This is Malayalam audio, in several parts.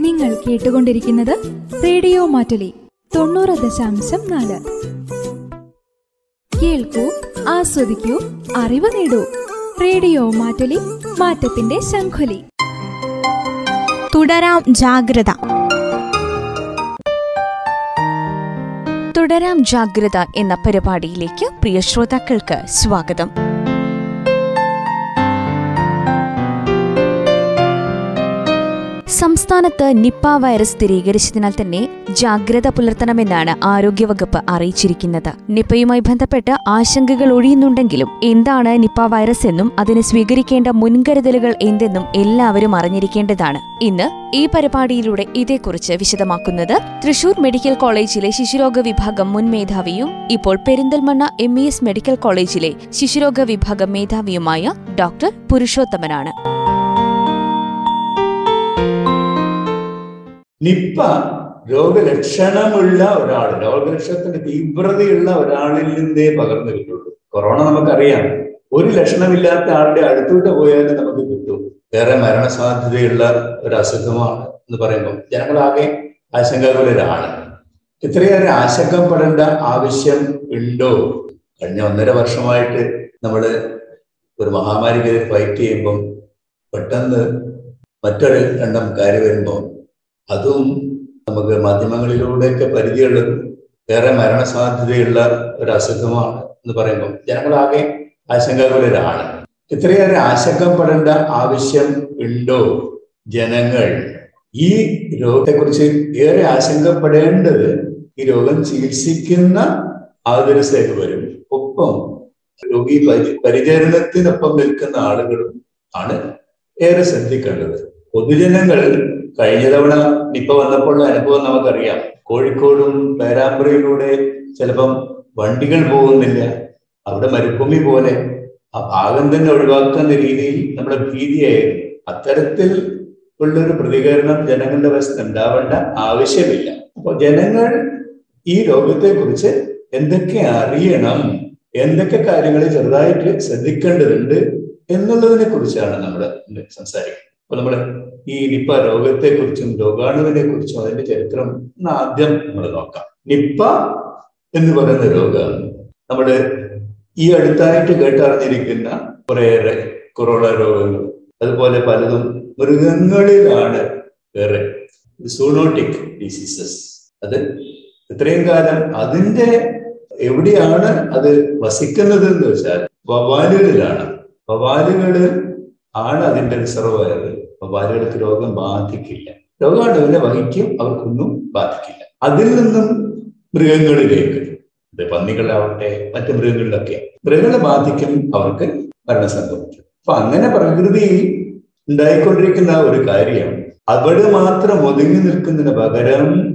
നിങ്ങൾ കേട്ടുകൊണ്ടിരിക്കുന്നത് റേഡിയോ മാറ്റുലി തൊണ്ണൂറ് ദശാംശം നാല്. കേൾക്കൂ ആസ്വദിക്കൂ അറിവ് നേടൂ. റേഡിയോ മാറ്റുലി മാറ്റത്തിന്റെ ശംഖുലി. തുടരാം ജാഗ്രത. തുടരാം ജാഗ്രത എന്ന പരിപാടിയിലേക്ക് പ്രിയ ശ്രോതാക്കൾക്ക് സ്വാഗതം. സംസ്ഥാനത്ത് നിപ്പ വൈറസ് സ്ഥിരീകരിച്ചതിനാൽ തന്നെ ജാഗ്രത പുലർത്തണമെന്നാണ് ആരോഗ്യവകുപ്പ് അറിയിച്ചിരിക്കുന്നത്. നിപ്പയുമായി ബന്ധപ്പെട്ട് ആശങ്കകൾ ഒഴിയുന്നുണ്ടെങ്കിലും എന്താണ് നിപ്പ വൈറസ് എന്നും അതിന് സ്വീകരിക്കേണ്ട മുൻകരുതലുകൾ എന്തെന്നും എല്ലാവരും അറിഞ്ഞിരിക്കേണ്ടതാണ്. ഇന്ന് ഈ പരിപാടിയിലൂടെ ഇതേക്കുറിച്ച് വിശദമാക്കുന്നത് തൃശൂർ മെഡിക്കൽ കോളേജിലെ ശിശുരോഗ വിഭാഗം മുൻ മേധാവിയും ഇപ്പോൾ പെരിന്തൽമണ്ണ എം മെഡിക്കൽ കോളേജിലെ ശിശുരോഗ വിഭാഗം മേധാവിയുമായ ഡോക്ടർ പുരുഷോത്തമനാണ്. നിപ്പ രോഗലക്ഷണമുള്ള ഒരാൾ രോഗലക്ഷണത്തിന്റെ തീവ്രതയുള്ള ഒരാളിൽ നിന്നേ പകർന്നു കിട്ടുള്ളൂ. കൊറോണ നമുക്കറിയാം. ഒരു ലക്ഷണമില്ലാത്ത ആളുടെ അടുത്തോട്ട് പോയാലും നമുക്ക് കിട്ടും. വേറെ മരണസാധ്യതയുള്ള ഒരു അസുഖമാണ് എന്ന് പറയുമ്പോൾ ജനങ്ങളാകെ ആശങ്കാകുലരാണ് ഇത്രയേറെ ആശങ്കപ്പെടേണ്ട ആവശ്യം ഉണ്ടോ? കഴിഞ്ഞ ഒന്നര വർഷമായിട്ട് നമ്മൾ ഒരു മഹാമാരിക്കെതിരെ ഫൈറ്റ് ചെയ്യുമ്പം പെട്ടെന്ന് മറ്റൊരു എണ്ണം കാര്യം വരുമ്പോൾ അതും നമുക്ക് മാധ്യമങ്ങളിലൂടെയൊക്കെ പരിധിയുള്ളത് വേറെ മരണസാധ്യതയുള്ള ഒരു അസുഖമാണ് എന്ന് പറയുമ്പോൾ ജനങ്ങളാകെ ആശങ്കാകുലരാണ്. ഇത്രയേറെ ആശങ്കപ്പെടേണ്ട ആവശ്യം ഉണ്ടോ ജനങ്ങൾ? ഈ രോഗത്തെക്കുറിച്ച് ഏറെ ആശങ്കപ്പെടേണ്ടത് ഈ രോഗം ചികിത്സിക്കുന്ന ആതുരസേവ വരും. ഒപ്പം രോഗി പരി പരിചരണത്തിനൊപ്പം നിൽക്കുന്ന ആളുകളും ആണ് ഏറെ ശ്രദ്ധിക്കേണ്ടത്. പൊതുജനങ്ങൾ കഴിഞ്ഞ തവണ നിപ്പ വന്നപ്പോഴുള്ള അനുഭവം നമുക്കറിയാം. കോഴിക്കോടും പേരാമ്പ്രയിലൂടെ ചിലപ്പം വണ്ടികൾ പോകുന്നില്ല. അവിടെ മരുഭൂമി പോലെ ആ ഭാഗം തന്നെ ഒഴിവാക്കുന്ന രീതിയിൽ നമ്മുടെ ഭീതിയായിരുന്നു. അത്തരത്തിൽ ഉള്ളൊരു പ്രതികരണം ജനങ്ങളുടെ വശത്ത് ഉണ്ടാവേണ്ട ആവശ്യമില്ല. അപ്പോൾ ജനങ്ങൾ ഈ രോഗത്തെ കുറിച്ച് എന്തൊക്കെ അറിയണം? എന്തൊക്കെ കാര്യങ്ങൾ ചെറുതായിട്ട് ശ്രദ്ധിക്കേണ്ടതുണ്ട് എന്നുള്ളതിനെ കുറിച്ചാണ് നമ്മൾ സംസാരിക്കുന്നത്. അപ്പൊ നമ്മൾ ഈ നിപ്പ രോഗത്തെ കുറിച്ചും രോഗാണുവിനെ കുറിച്ചും അതിന്റെ ചരിത്രം ആദ്യം നമ്മൾ നോക്കാം. നിപ്പ എന്ന് പറയുന്ന രോഗമാണ് നമ്മുടെ ഈ അടുത്തായിട്ട് കേട്ടറിഞ്ഞിരിക്കുന്ന കുറേയേറെ കൊറോണ രോഗങ്ങൾ അതുപോലെ പലതും മൃഗങ്ങളിലാണ് വേറെ സൂണോട്ടിക് ഡിസീസസ് അത് ഇത്രയും കാലം അതിന്റെ എവിടെയാണ് അത് വസിക്കുന്നത് എന്ന് വെച്ചാൽ വവാലുകളിലാണ് വവാലുകളിൽ ആണ് അതിന്റെ റിസർവയർ വവാലുകൾക്ക് രോഗം ബാധിക്കില്ല. രോഗാണുവിനെ വഹിക്കും അവർക്കൊന്നും ബാധിക്കില്ല. അതിൽ നിന്നും മൃഗങ്ങളിലേക്ക്. ഇത് പന്നികളാവട്ടെ മറ്റ് മൃഗങ്ങളിലൊക്കെ. മൃഗങ്ങളെ ബാധിക്കും അവർക്ക് മരണം സംഭവിച്ചു അപ്പൊ അങ്ങനെ പ്രകൃതിയിൽ ഉണ്ടായിക്കൊണ്ടിരിക്കുന്ന ഒരു കാര്യമാണ് അവിടെ മാത്രം ഒതുങ്ങി നിൽക്കുന്നതിന് പകരം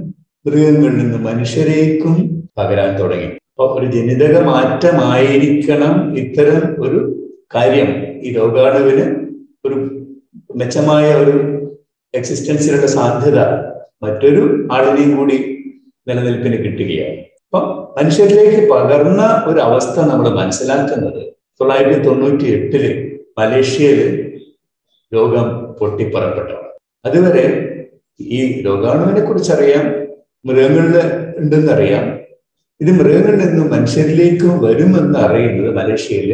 മൃഗങ്ങളിൽ നിന്ന് മനുഷ്യരേക്കും പകരാൻ തുടങ്ങി. അപ്പൊ ഒരു ജനിതക മാറ്റമായിരിക്കണം ഇത്തരം ഒരു കാര്യം. ഈ രോഗാണുവിന് ഒരു മെച്ചമായ ഒരു എക്സിസ്റ്റൻസിനുള്ള സാധ്യത മറ്റൊരു ആളിനെയും കൂടി നിലനിൽപ്പിന് കിട്ടുകയാണ്. അപ്പം മനുഷ്യരിലേക്ക് പകർന്ന ഒരു അവസ്ഥ നമ്മൾ മനസ്സിലാക്കുന്നത് തൊള്ളായിരത്തി തൊണ്ണൂറ്റി എട്ടിൽ മലേഷ്യയിൽ രോഗം പൊട്ടിപ്പുറപ്പെട്ടതാണ്. അതുവരെ ഈ രോഗാണുവിനെ കുറിച്ചറിയാം മൃഗങ്ങളിൽ ഉണ്ടെന്നറിയാം. ഇത് മൃഗങ്ങളിൽ നിന്നും മനുഷ്യരിലേക്കും വരുമെന്ന് അറിയുന്നത് മലേഷ്യയിൽ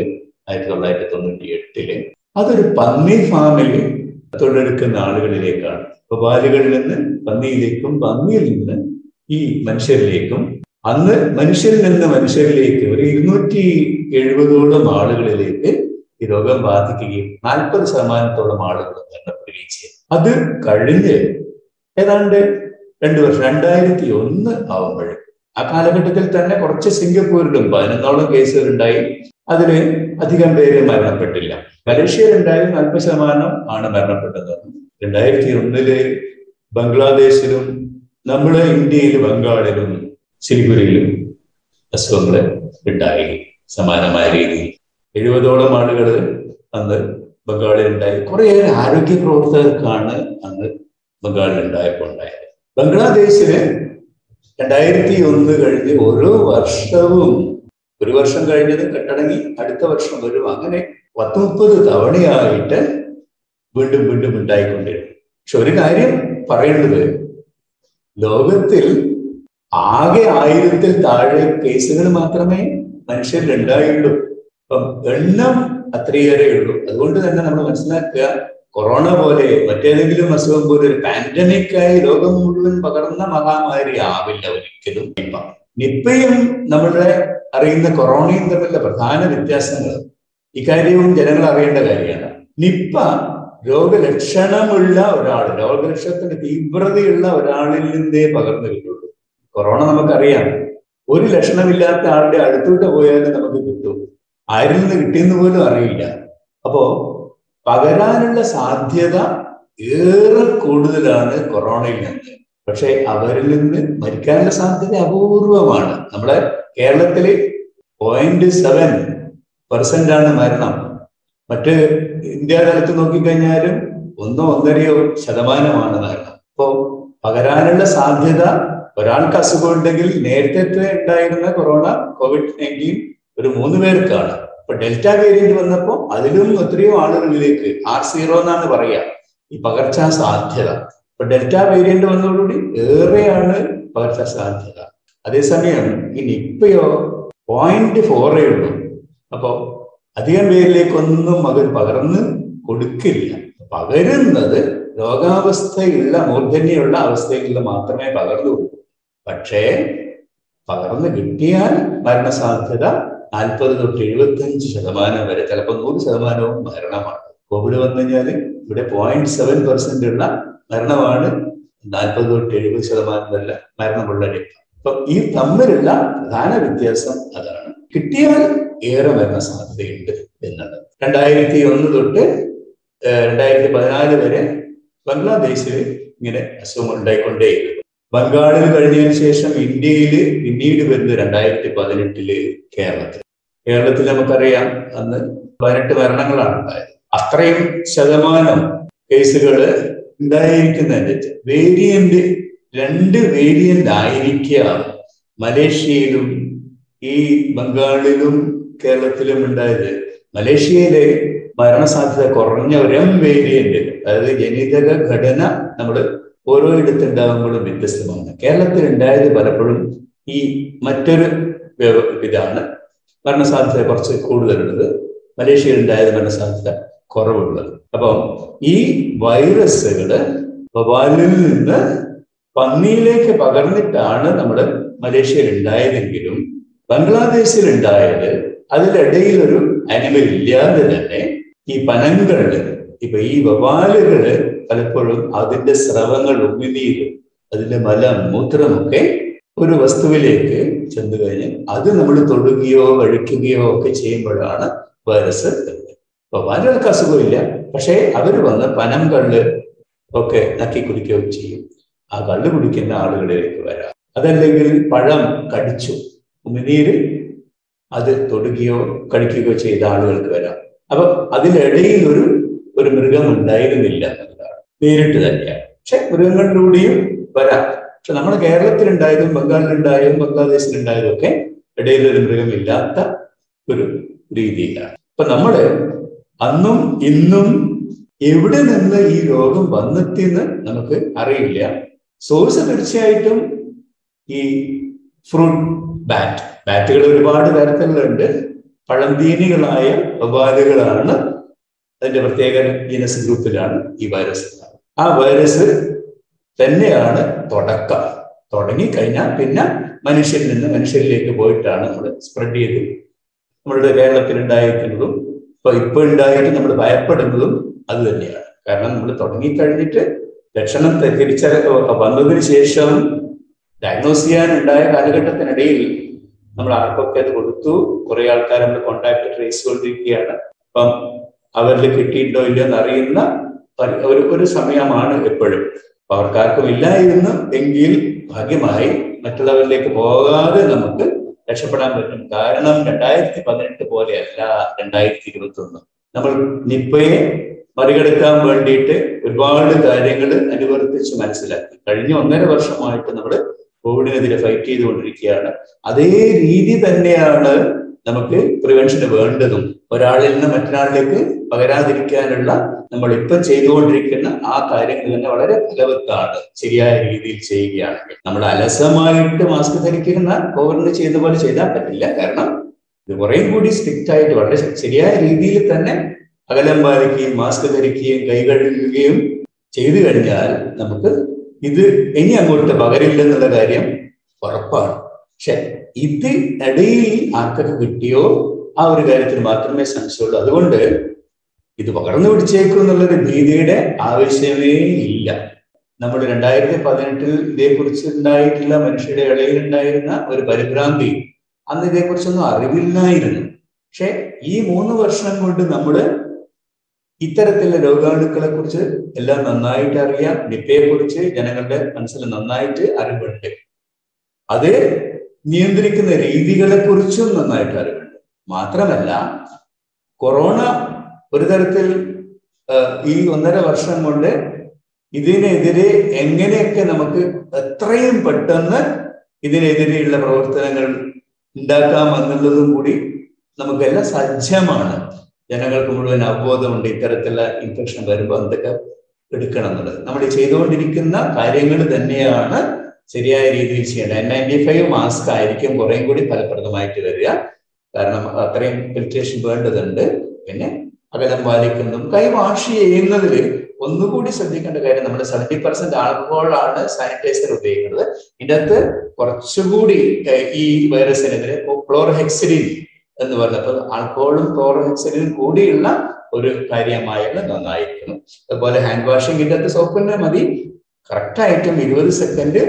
ആയിരത്തി തൊള്ളായിരത്തി തൊണ്ണൂറ്റി എട്ടിൽ അതൊരു പന്നി ഫാമിൽ തൊഴിലെടുക്കുന്ന ആളുകളിലേക്കാണ്. അപ്പൊ ബാലുകളിൽ നിന്ന് പന്നിയിലേക്കും പന്നിയിൽ നിന്ന് ഈ മനുഷ്യരിലേക്കും അന്ന് മനുഷ്യരിൽ നിന്ന് മനുഷ്യരിലേക്ക് ഒരു ഇരുന്നൂറ്റി എഴുപതോളം ആളുകളിലേക്ക് ഈ രോഗം ബാധിക്കുകയും നാൽപ്പത് ശതമാനത്തോളം ആളുകൾ മരണപ്പെടുകയും ചെയ്തു. അത് കഴിഞ്ഞ് ഏതാണ്ട് രണ്ടു വർഷം രണ്ടായിരത്തി ഒന്ന് ആവുമ്പോൾ ആ കാലഘട്ടത്തിൽ തന്നെ കുറച്ച് സിംഗപ്പൂരിലും പതിനൊന്നോളം കേസുകൾ ഉണ്ടായി അതിന് അധികം പേര് മരണപ്പെട്ടില്ല. മലേഷ്യയിൽ ഉണ്ടായ നാൽപ്പത് ശതമാനം ആണ് മരണപ്പെട്ടത്. രണ്ടായിരത്തി ഒന്നിൽ ബംഗ്ലാദേശിലും നമ്മുടെ ഇന്ത്യയിൽ ബംഗാളിലും സിലിഗുരിയിലും അസുഖങ്ങൾ ഉണ്ടായി. സമാനമായ രീതിയിൽ. എഴുപതോളം ആളുകൾ അന്ന് ബംഗാളിൽ ഉണ്ടായി. കുറേയേറെ ആരോഗ്യ പ്രവർത്തകർക്കാണ് അന്ന് ബംഗാളിൽ ഉണ്ടായപ്പോൾ ഉണ്ടായത്. ബംഗ്ലാദേശിൽ രണ്ടായിരത്തി ഒന്ന് കഴിഞ്ഞ് ഓരോ വർഷവും ഒരു വർഷം കഴിഞ്ഞത് കെട്ടടങ്ങി അടുത്ത വർഷം വരും. അങ്ങനെ പത്ത് മുപ്പത് തവണയായിട്ട് വീണ്ടും വീണ്ടും ഉണ്ടായിക്കൊണ്ടിരുന്നു. പക്ഷെ ഒരു കാര്യം പറയേണ്ടത് ലോകത്തിൽ ആകെ ആയിരത്തിൽ താഴെ കേസുകൾ മാത്രമേ മനുഷ്യരിൽ ഉണ്ടായുള്ളൂ അപ്പം എണ്ണം അത്രയേറെ ഉള്ളൂ. അതുകൊണ്ട് തന്നെ നമ്മൾ മനസ്സിലാക്കുക കൊറോണ പോലെ മറ്റേതെങ്കിലും അസുഖം പോലെ ഒരു പാൻഡമിക്കായി ലോകം മുഴുവൻ പകർന്ന മഹാമാരി ആവില്ല ഒരിക്കലും. നിപ്പ നിപ്പയും നമ്മളുടെ അറിയുന്ന കൊറോണയും തമ്മിലുള്ള പ്രധാന വ്യത്യാസങ്ങൾ ഇക്കാര്യവും ജനങ്ങൾ അറിയേണ്ട കാര്യമാണ്. നിപ്പ രോഗലക്ഷണമുള്ള ഒരാൾ രോഗലക്ഷണത്തിന്റെ തീവ്രതയുള്ള ഒരാളിൽ നിന്നേ പകർന്നു കിട്ടുള്ളൂ. കൊറോണ നമുക്കറിയാം. ഒരു ലക്ഷണമില്ലാത്ത ആളുടെ അടുത്തോട്ട് പോയാലും നമുക്ക് കിട്ടും. ആരിൽ നിന്ന് കിട്ടിയെന്ന് പോലും അറിയില്ല. അപ്പോ പകരാനുള്ള സാധ്യത ഏറെ കൂടുതലാണ് കൊറോണയിൽ നിന്ന്. പക്ഷെ അവരിൽ നിന്ന് മരിക്കാനുള്ള സാധ്യത അപൂർവമാണ്. നമ്മുടെ കേരളത്തിൽ പോയിന്റ് സെവൻ പെർസെന്റ് ആണ് മരണം. മറ്റ് ഇന്ത്യ തലത്ത് നോക്കിക്കഴിഞ്ഞാലും ഒന്നോ ഒന്നരയോ ശതമാനമാണ് മരണം. അപ്പോ പകരാനുള്ള സാധ്യത ഒരാൾക്ക് അസുഖം ഉണ്ടെങ്കിൽ നേരത്തെ ഉണ്ടായിരുന്ന കൊറോണ കോവിഡ് നയന്റീൻ ഒരു മൂന്ന് പേർക്കാണ്. ഇപ്പൊ ഡെൽറ്റ വേരിയന്റ് വന്നപ്പോൾ അതിലും എത്രയോ ആളുകളിലേക്ക് ആർ സീറോ എന്നാണ് പറയുക ഈ പകർച്ചാ സാധ്യത. ഇപ്പൊ ഡെൽറ്റ വേരിയന്റ് വന്നതോടുകൂടി ഏറെയാണ് പകർച്ചാ സാധ്യത. അതേസമയം ഈ നിപ്പയോ പോയിന്റ് ഫോറേ ഉള്ളൂ. അപ്പോ അധികം പേരിലേക്കൊന്നും മകൻ പകർന്ന് കൊടുക്കില്ല. പകരുന്നത് രോഗാവസ്ഥയുള്ള മൂർധന്യമുള്ള അവസ്ഥയിൽ മാത്രമേ പകർന്നു പക്ഷേ പകർന്നു കിട്ടിയാൽ മരണസാധ്യത നാൽപ്പത് തൊട്ട് എഴുപത്തഞ്ച് ശതമാനം വരെ ചിലപ്പോൾ നൂറ് ശതമാനവും മരണമാണ്. കോവിഡ് വന്നു കഴിഞ്ഞാൽ ഇവിടെ പോയിന്റ് സെവൻ പെർസെന്റ് ഉള്ള മരണമാണ് നാൽപ്പത് തൊട്ട് എഴുപത് ശതമാനം വരെ മരണമുള്ള നിപ്പ അപ്പൊ ഈ തമ്മിലുള്ള പ്രധാന വ്യത്യാസം അതാണ്. കിട്ടിയാൽ ഏറെ വരുന്ന സാധ്യതയുണ്ട് എന്നുള്ളത്. രണ്ടായിരത്തി ഒന്ന് തൊട്ട് രണ്ടായിരത്തി പതിനാല് വരെ ബംഗ്ലാദേശിൽ ഇങ്ങനെ അസുഖം ഉണ്ടായിക്കൊണ്ടേയിരുന്നു. ബംഗാളിൽ കഴിഞ്ഞതിന് ശേഷം ഇന്ത്യയിൽ പിന്നീട് വരുന്നത് രണ്ടായിരത്തി പതിനെട്ടിൽ കേരളത്തിൽ കേരളത്തിൽ നമുക്കറിയാം അന്ന് പതിനെട്ട് മരണങ്ങളാണ് ഉണ്ടായത്. അത്രയും ശതമാനം കേസുകൾ ഉണ്ടായിരിക്കുന്നതിന്റെ വേരിയന്റ് രണ്ട് വേരിയന്റ് ആയിരിക്കാം മലേഷ്യയിലും ഈ ബംഗാളിലും കേരളത്തിലും ഉണ്ടായത് മലേഷ്യയിലെ മരണസാധ്യത കുറഞ്ഞ ഒരം വേരിയന്റ് അതായത് ജനിതക ഘടന നമ്മൾ ഓരോ ഇടത്തുണ്ടാകുമ്പോഴും വ്യത്യസ്തമാണ്. കേരളത്തിൽ ഉണ്ടായത് പലപ്പോഴും ഈ മറ്റൊരു ഇതാണ് മരണസാധ്യത കുറച്ച് കൂടുതലുള്ളത്. മലേഷ്യയിൽ ഉണ്ടായത് മരണസാധ്യത കുറവുള്ളത്. അപ്പം ഈ വൈറസുകൾ വവാലിൽ നിന്ന് പന്നിയിലേക്ക് പകർന്നിട്ടാണ് നമ്മൾ മലേഷ്യയിൽ ഉണ്ടായതെങ്കിലും ബംഗ്ലാദേശിൽ ഉണ്ടായത് അതിനിടയിൽ ഒരു അനിമൽ ഇല്ലാതെ തന്നെ ഈ പനങ്കളിൽ ഇപ്പൊ ഈ വവാലുകൾ പലപ്പോഴും അതിന്റെ സ്രവങ്ങൾ ഉമിനീരും അതിന്റെ മലം മൂത്രമൊക്കെ ഒരു വസ്തുവിലേക്ക് ചെന്നു കഴിഞ്ഞ് അത് നമ്മൾ തൊടുകയോ കഴിക്കുകയോ ഒക്കെ ചെയ്യുമ്പോഴാണ് വൈറസ് വവാലുകൾക്ക് അസുഖമില്ല. പക്ഷേ അവർ വന്ന് പനം കള്ള് ഒക്കെ നക്കി കുടിക്കുകയോ ചെയ്യും. ആ കള്ള് കുടിക്കുന്ന ആളുകളിലേക്ക് വരാം. അതല്ലെങ്കിൽ പഴം കടിച്ചു. ഉമിനീര് അത് തൊടുകയോ കഴിക്കുകയോ ചെയ്ത ആളുകൾക്ക് വരാം. അപ്പൊ അതിനിടയിൽ ഒരു ഒരു മൃഗം ഉണ്ടായിരുന്നില്ല എന്നതാണ്. നേരിട്ട് തന്നെയാണ്. പക്ഷെ മൃഗങ്ങളിലൂടെയും വരാം. പക്ഷെ നമ്മുടെ കേരളത്തിലുണ്ടായതും ബംഗാളിലുണ്ടായതും ബംഗ്ലാദേശിലുണ്ടായതും ഒക്കെ ഇടയിൽ ഒരു മൃഗമില്ലാത്ത ഒരു രീതിയിലാണ്. അപ്പൊ നമ്മൾ അന്നും ഇന്നും എവിടെ നിന്ന് ഈ രോഗം വന്നെത്തിയെന്ന് നമുക്ക് അറിയില്ല. സോഴ്സ് തീർച്ചയായിട്ടും ഈ ഫ്രൂട്ട് ബാറ്റ് ബാറ്റുകൾ ഒരുപാട് തരത്തിലുണ്ട്. പഴന്തീനികളായ വബാലുകളാണ് അതിന്റെ പ്രത്യേക ജീനസ് ഗ്രൂപ്പിലാണ് ഈ വൈറസ് ആ വൈറസ് തന്നെയാണ് തുടക്കം. തുടങ്ങിക്കഴിഞ്ഞാൽ പിന്നെ മനുഷ്യരിൽ നിന്ന് മനുഷ്യരിലേക്ക് പോയിട്ടാണ് നമ്മൾ സ്പ്രെഡ് ചെയ്ത് നമ്മളുടെ കേരളത്തിൽ ഉണ്ടായിരിക്കുന്നതും ഇപ്പൊ ഇപ്പൊ ഉണ്ടായിട്ട് നമ്മൾ ഭയപ്പെടുന്നതും അത് തന്നെയാണ്. കാരണം നമ്മൾ തുടങ്ങിക്കഴിഞ്ഞിട്ട് ലക്ഷണം തിരിച്ചറി വന്നതിന് ശേഷം ഡയഗ്നോസ് ചെയ്യാനുണ്ടായ കാലഘട്ടത്തിനിടയിൽ നമ്മൾ ആർക്കൊക്കെ അത് കൊടുത്തു? കുറെ ആൾക്കാർ നമ്മൾ കോണ്ടാക്ട് ട്രേസ് ചെയ്തുകൊണ്ടിരിക്കുകയാണ്. അപ്പം അവരിൽ കിട്ടിയിട്ടുണ്ടോ ഇല്ലയോ എന്ന് അറിയുന്ന ഒരു ഒരു സമയമാണ് എപ്പോഴും. അപ്പൊ അവർക്കാർക്കും ഇല്ലായിരുന്നു എങ്കിൽ ഭാഗ്യമായി മറ്റുള്ളവരിലേക്ക് പോകാതെ നമുക്ക് രക്ഷപ്പെടാൻ പറ്റും. കാരണം രണ്ടായിരത്തി പതിനെട്ട് പോലെയല്ല രണ്ടായിരത്തി ഇരുപത്തി ഒന്ന് നമ്മൾ നിപ്പയെ മറികടക്കാൻ വേണ്ടിയിട്ട് ഒരുപാട് കാര്യങ്ങൾ അനുവർത്തിച്ച് മനസ്സിലാക്കി. കഴിഞ്ഞ ഒന്നര വർഷമായിട്ട് നമ്മൾ കോവിഡിനെതിരെ ഫൈറ്റ് ചെയ്തുകൊണ്ടിരിക്കുകയാണ്. അതേ രീതി തന്നെയാണ് നമുക്ക് പ്രിവെൻഷന് വേണ്ടതും. ഒരാളിൽ നിന്ന് മറ്റൊരാളിലേക്ക് പകരാതിരിക്കാനുള്ള നമ്മൾ ഇപ്പൊ ചെയ്തുകൊണ്ടിരിക്കുന്ന ആ കാര്യങ്ങൾ തന്നെ വളരെ ഫലവത്താണ് ശരിയായ രീതിയിൽ ചെയ്യുകയാണെങ്കിൽ. നമ്മൾ അലസമായിട്ട് മാസ്ക് ധരിക്കുന്ന കോവിഡിന് ചെയ്ത പോലെ ചെയ്താൽ പറ്റില്ല. കാരണം ഇത് കുറേ കൂടി സ്ട്രിക്റ്റ് ആയിട്ട് വളരെ ശരിയായ രീതിയിൽ തന്നെ അകലം പാലിക്കുകയും മാസ്ക് ധരിക്കുകയും കൈ കഴുകുകയും ചെയ്തു കഴിഞ്ഞാൽ നമുക്ക് ഇത് ഇനി അങ്ങോട്ട് പകരില്ലെന്നുള്ള കാര്യം ഉറപ്പാണ്. പക്ഷെ ഇത് ഇടയിൽ ആർക്കൊക്കെ കിട്ടിയോ ആ ഒരു കാര്യത്തിൽ മാത്രമേ സംശയമുള്ളൂ. അതുകൊണ്ട് ഇത് പകർന്നു പിടിച്ചേക്കും എന്നുള്ളൊരു ഭീതിയുടെ ആവശ്യമേ ഇല്ല. നമ്മൾ രണ്ടായിരത്തി പതിനെട്ടിൽ ഇതേക്കുറിച്ച് ഉണ്ടായിട്ടുള്ള മനുഷ്യരുടെ ഇടയിൽ ഉണ്ടായിരുന്ന ഒരു പരിഭ്രാന്തി അന്ന് ഇതേക്കുറിച്ചൊന്നും അറിവില്ലായിരുന്നു. പക്ഷെ ഈ മൂന്ന് വർഷം കൊണ്ട് നമ്മൾ ഇത്തരത്തിലുള്ള രോഗാണുക്കളെ കുറിച്ച് എല്ലാം നന്നായിട്ട് അറിയാം. നിപ്പയെ കുറിച്ച് ജനങ്ങളുടെ മനസ്സിൽ നന്നായിട്ട് അറിവുണ്ട്. അത് നിയന്ത്രിക്കുന്ന രീതികളെ കുറിച്ചും നന്നായിട്ട് അറിവുണ്ട്. മാത്രമല്ല കൊറോണ ഒരു തരത്തിൽ ഈ ഒന്നര വർഷം കൊണ്ട് ഇതിനെതിരെ എങ്ങനെയൊക്കെ നമുക്ക് എത്രയും പെട്ടെന്ന് ഇതിനെതിരെയുള്ള പ്രവർത്തനങ്ങൾ ഉണ്ടാക്കാം എന്നുള്ളതും കൂടി നമുക്കെല്ലാം സജ്ജമാണ്. ജനങ്ങൾക്ക് മുഴുവൻ അവബോധമുണ്ട് ഇത്തരത്തിലുള്ള ഇൻഫെക്ഷൻ വരുമ്പോൾ എന്തൊക്കെ എടുക്കണം എന്നുള്ളത്. നമ്മൾ ചെയ്തുകൊണ്ടിരിക്കുന്ന കാര്യങ്ങൾ തന്നെയാണ് ശരിയായ രീതിയിൽ ചെയ്യേണ്ടത്. എൻ നയന്റി ഫൈവ് മാസ്ക് ആയിരിക്കും കുറേയും കൂടി ഫലപ്രദമായിട്ട് വരിക. കാരണം അത്രയും ഫിൽട്രേഷൻ വേണ്ടതുണ്ട്. പിന്നെ അകലം പാലിക്കുന്നതും കൈ വാഷ് ചെയ്യുന്നതിൽ ഒന്നുകൂടി ശ്രദ്ധിക്കേണ്ട കാര്യം നമ്മൾ സെവന്റി പെർസെന്റ് ആൾക്കോളാണ് സാനിറ്റൈസർ ഉപയോഗിക്കുന്നത്. ഇതിനകത്ത് കുറച്ചുകൂടി ഈ വൈറസിനെതിരെ ക്ലോർഹെക്സിലിൻ എന്ന് പറഞ്ഞപ്പോൾ ആൾക്കോളും ക്ലോറോഹെക്സിനും കൂടിയുള്ള ഒരു കാര്യമായാലും നന്നായിരിക്കണം. അതുപോലെ ഹാൻഡ് വാഷിംഗ് ഇല്ലാത്ത സോപ്പ് തന്നെ മതി. കറക്റ്റായിട്ടും ഇരുപത് സെക്കൻഡ്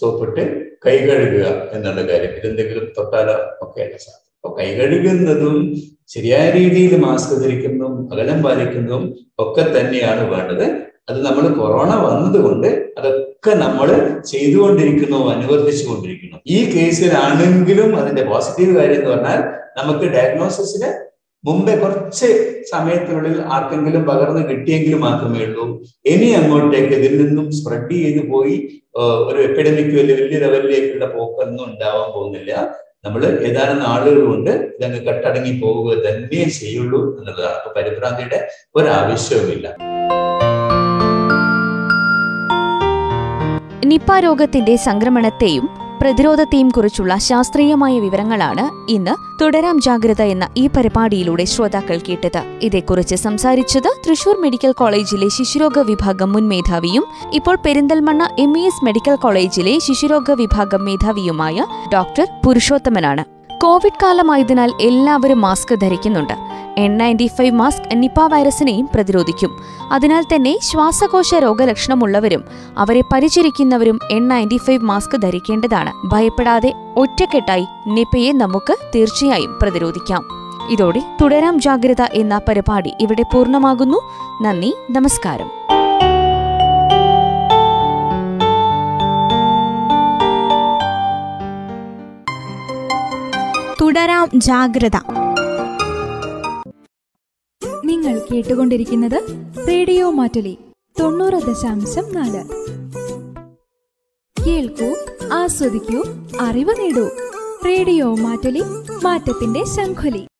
സോപ്പിട്ട് കൈ കഴുകുക എന്നുള്ള കാര്യം. ഇതെന്തെങ്കിലും തൊട്ടാലോ ഒക്കെ സാർ. അപ്പൊ കൈ കഴുകുന്നതും ശരിയായ രീതിയിൽ മാസ്ക് ധരിക്കുന്നതും അകലം പാലിക്കുന്നതും ഒക്കെ തന്നെയാണ് വേണ്ടത്. അത് നമ്മൾ കൊറോണ വന്നതുകൊണ്ട് അതൊക്കെ നമ്മൾ ചെയ്തുകൊണ്ടിരിക്കുന്നു അനുവർത്തിച്ചു കൊണ്ടിരിക്കുന്നു ഈ കേസിലാണെങ്കിലും അതിന്റെ പോസിറ്റീവ് കാര്യം എന്ന് പറഞ്ഞാൽ നമുക്ക് ഡയഗ്നോസിസിന് മുമ്പേ കുറച്ച് സമയത്തിനുള്ളിൽ ആർക്കെങ്കിലും പകർന്ന് കിട്ടിയെങ്കിൽ മാത്രമേ ഉള്ളൂ. ഇനി അങ്ങോട്ടേക്ക് ഇതിൽ നിന്നും സ്പ്രെഡ് ചെയ്ത് പോയി ഒരു എപ്പിഡമിക് വലിയ വലിയ ലെവലിലേക്കുള്ള പോക്കൊന്നും ഉണ്ടാവാൻ പോകുന്നില്ല. നമ്മൾ ഏതാനും നാളുകൾ കൊണ്ട് ഇതങ്ങ് കെട്ടടങ്ങി പോവുക തന്നെ ചെയ്യുള്ളൂ എന്നുള്ളതാണ്. അപ്പൊ പരിഭ്രാന്തിയുടെ ഒരാവശ്യവുമില്ല. നിപ്പ രോഗത്തിന്റെ സംക്രമണത്തെയും പ്രതിരോധത്തെയും കുറിച്ചുള്ള ശാസ്ത്രീയമായ വിവരങ്ങളാണ് ഇന്ന് തുടരാം ജാഗ്രത എന്ന ഈ പരിപാടിയിലൂടെ ശ്രോതാക്കൾ കേട്ടത്. ഇതേക്കുറിച്ച് സംസാരിച്ചത് തൃശൂർ മെഡിക്കൽ കോളേജിലെ ശിശുരോഗ വിഭാഗം മുൻ മേധാവിയും ഇപ്പോൾ പെരിന്തൽമണ്ണ എം എസ് മെഡിക്കൽ കോളേജിലെ ശിശുരോഗ വിഭാഗം മേധാവിയുമായ ഡോക്ടർ പുരുഷോത്തമനാണ്. കോവിഡ് കാലമായതിനാൽ എല്ലാവരും mask ധരിക്കുന്നുണ്ട്. N ninety five mask Nipah വൈറസിനെയും പ്രതിരോധിക്കും. അതിനാൽ തന്നെ ശ്വാസകോശ രോഗലക്ഷണമുള്ളവരും അവരെ പരിചരിക്കുന്നവരും എൻ നയന്റി ഫൈവ് മാസ്ക് ധരിക്കേണ്ടതാണ്. ഭയപ്പെടാതെ ഒറ്റക്കെട്ടായി നിപ്പയെ നമുക്ക് തീർച്ചയായും പ്രതിരോധിക്കാം. ഇതോടെ തുടരാം ജാഗ്രത എന്ന പരിപാടി ഇവിടെ പൂർണമാകുന്നു. നന്ദി നമസ്കാരം. തുടരാം ജാഗ്രത. നിങ്ങൾ കേട്ടുകൊണ്ടിരിക്കുന്നത് റേഡിയോ മാറ്റുലി തൊണ്ണൂറ് ദശാംശം നാല്. കേൾക്കൂ ആസ്വദിക്കൂ അറിവ് നേടൂ. റേഡിയോ മാറ്റുലി മാറ്റത്തിന്റെ ശംഖുലി.